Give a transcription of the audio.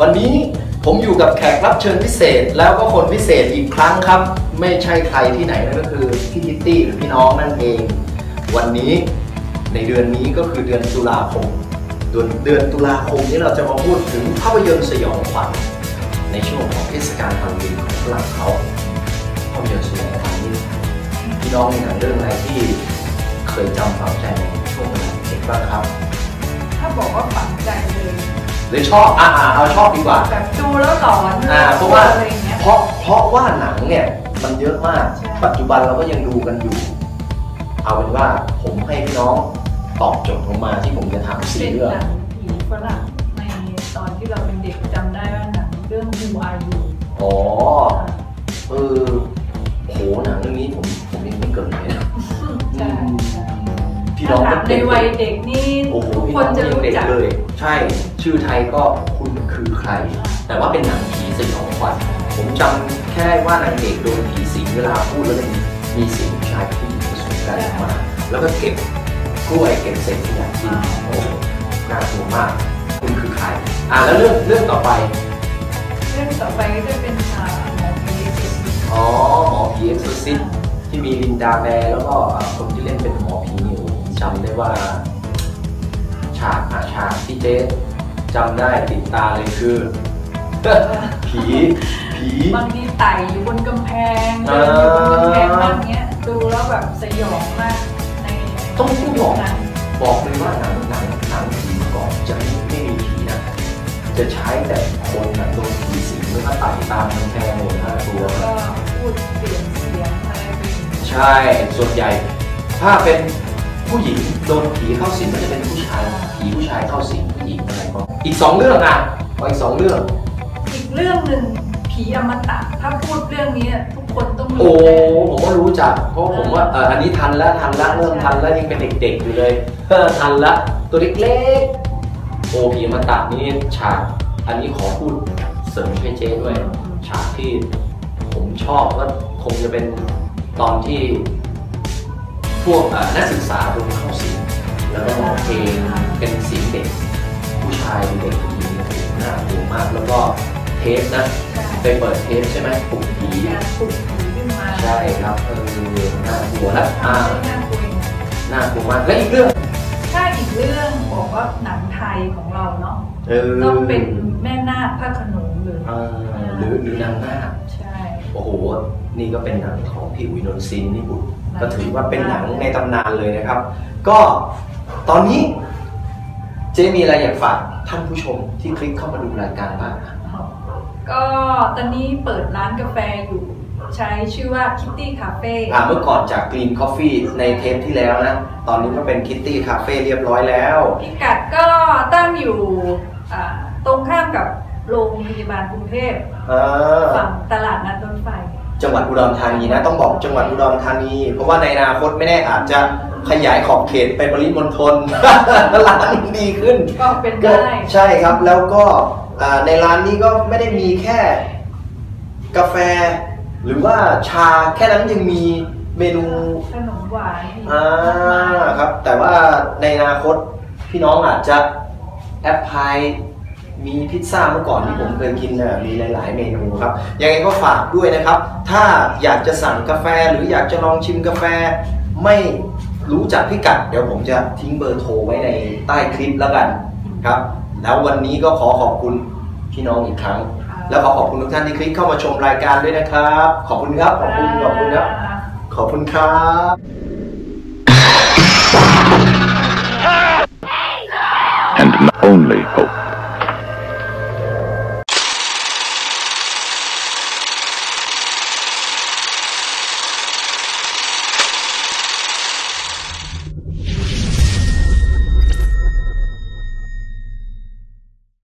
วันนี้ผมอยู่กับแขกรับเชิญพิเศษแล้วก็คนพิเศษอีกครั้งครับ ไม่ใช่ใครที่ไหนนั่นก็คือพี่คิตตี้หรือพี่น้องนั่นเอง วันนี้ในเดือนนี้ก็คือเดือนตุลาคมเดือนเดือนตุลาคมนี้เราจะมาพูดถึงภาพยนตร์สยองขวัญในช่วงของเทศกาลฮาโลวีนของฝรั่งเขาภาพยนตร์สยองขวัญนี่พี่น้องมีหนังเรื่องอะไรที่เคยจำฝังใจในช่วงเวลาเด็กบ้างครับ ถ้าบอกว่าฝังใจเลย หรือชอบอ่าอ่าเอาชอบดีกว่า แบบดูแล้วหลอนอ่าเพราะว่า อะไรอย่างเงี้ย เพราะเพราะว่าหนังเนี่ยมันเยอะมาก ใช่ ปัจจุบันเราก็ยังดูกันอยู่ เอาเป็นว่าผมให้พี่น้องตอบโจทย์ผมมาที่ผมจะถามสี่เป็นเรื่องหนังผีฝรั่งในตอนที่เราเป็นเด็กจำได้ว่าหนังเรื่อง Who Are You อ๋อ เออโหหนังเรื่องนี้ผมผมยังไม่เกิดเลยนะใช่ใช่พี่ น้องถ้าถามในวัยเด็กนี่โอ้โหทุกพี่คน้อนงจะยังรู้เด็กจักเลย ใช่ชื่อไทยก็คุณคือใคร แต่ว่าเป็นหนังผีสยองขวัญผมจำแค่ว่านางเอกโดนผีสิงเวลาพูดแล้วจะมีมีเสียงผู้ชายกับผู้หญิงผสมกันออกมา แล้วก็เก็บกล้วยเก็บเศษขยะกินโอ้โหน่ากลัวมาก คุณคือใครอ่าแล้วเรื่องเรื่องต่อไป เรื่องต่อไปก็จะเป็นอ่าหมอผีเด็กอ๋อหมอผีเอ็กซ์โซซิสที่มีลินดาแบร์แล้วก็คนที่เล่นเป็นหมอผีนี่โอ้โห จำได้ว่า ฉากอาฉากที่เจ๊จำได้ติดตาเลยคือ ผีผีบางทีไต่อยู่บนกำแพงเดินอยู่บนกำแพงบ้างเงี้ย ดูแล้วแบบสยองมากในต้องพูดบอกนั้นบอกเลยว่าหนังหนังหนังผีก่อนจะไม่ไม่มีผีนะจะใช้แต่คนนะโดนผีสิงแล้วก็ไต่ตามกำแพงเลยน่ากลัวก็พูดเปลี่ยนเสียงอะไรไปอย่างเงี้ยใช่ส่วนใหญ่ ถ้าเป็น ผู้หญิงโดนผีเข้าสิงก็จะเป็นผู้ชายผีผู้ชายเข้าสิงผู้หญิงอะไรก็อีกสองเรื่องอะเอาอีกสองเรื่อง อีกเรื่องหนึ่งผีอมตะถ้าพูดเรื่องนี้ทุกคนต้องโอ้รู้แน่ผมก็รู้จักเพราะผมว่าเอออันนี้ทันแล้วทันแล้วเริ่มทันแล้วยังเป็นเด็กๆอยู่เลยเออทันละตัวเล็กๆโอ้ผีมาตัดนี่ฉากอันนี้ขอพูดเสริมช่วยเจ๊ด้วยฉากที่ผมชอบก็คงจะเป็นตอนที่ พวกเอ่อนักศึกษาโดนเข้าสิงแล้วก็ร้องเพลงเป็นเสียงเด็ก ผู้ชายเด็กผู้หญิงโอ้โหน่ากลัวมาก แล้วก็เทปนะไปเปิดเทปใช่ไหมปลุกผีการปลุกผีขึ้นมาใช่ครับเออน่ากลัวแล้วอ่าไม่น่ากลัวอย่างนั้นน่ากลัวมากและอีกเรื่องถ้าอีกเรื่องบอกว่าหนังไทยของเราเนาะเออต้องเป็นแม่นาคพระโขนงหรือเออหรือหรือนางนาคใช่โอ้โหนี่ก็เป็นหนังของพี่อุ๋ยนนท์ซินนี่บุตรหนัง ก็ถือว่าเป็นหนังในตำนานเลยนะครับ ก็ตอนนี้เจ๊มีอะไรอยากฝากท่านผู้ชมที่คลิกเข้ามาดูรายการบ้างนะก็ตอนนี้เปิดร้านกาแฟอยู่ใช้ชื่อว่า Kitty Cafe อ่าเมื่อก่อนจาก Green Coffee ในเทปที่แล้วนะ ตอนนี้ก็เป็น Kitty Cafe เรียบร้อยแล้วพิกัดก็ตั้งอยู่อ่าตรงข้ามกับโรงพยาบาลกรุงเทพอ่าฝั่งตลาดนัดรถไฟ จังหวัดอุดรธานีนะต้องบอกจังหวัดอุดรธานี เพราะว่าในอนาคตไม่แน่อาจจะขยายขอบเขตไปปริมณฑลร้านมันดีขึ้นก็เป็นก็ได้ใช่ครับแล้วก็อ่าในร้านนี้ก็ไม่ได้มีแค่กาแฟ หรือว่าชาแค่นั้นยังมีเมนูขนมหวานอีกอ่ามากมายครับ แต่ว่าในอนาคตพี่น้องอาจจะแอปพลาย มีพิซซ่าเมื่อก่อนที่ผมเคยกินนะมีหลาย ๆ เมนูครับ ยังไงก็ฝากด้วยนะครับ ถ้าอยากจะสั่งกาแฟหรืออยากจะลองชิมกาแฟ ไม่รู้จักพิกัด เดี๋ยวผมจะทิ้งเบอร์โทรไว้ในใต้คลิปแล้วกันครับ แล้ววันนี้ก็ขอขอบคุณพี่น้องอีกครั้ง แล้วขอขอบคุณทุกท่านที่คลิกเข้ามาชมรายการด้วยนะครับ ขอบคุณครับ ขอบคุณ ขอบคุณครับ ขอบคุณครับ and only hope.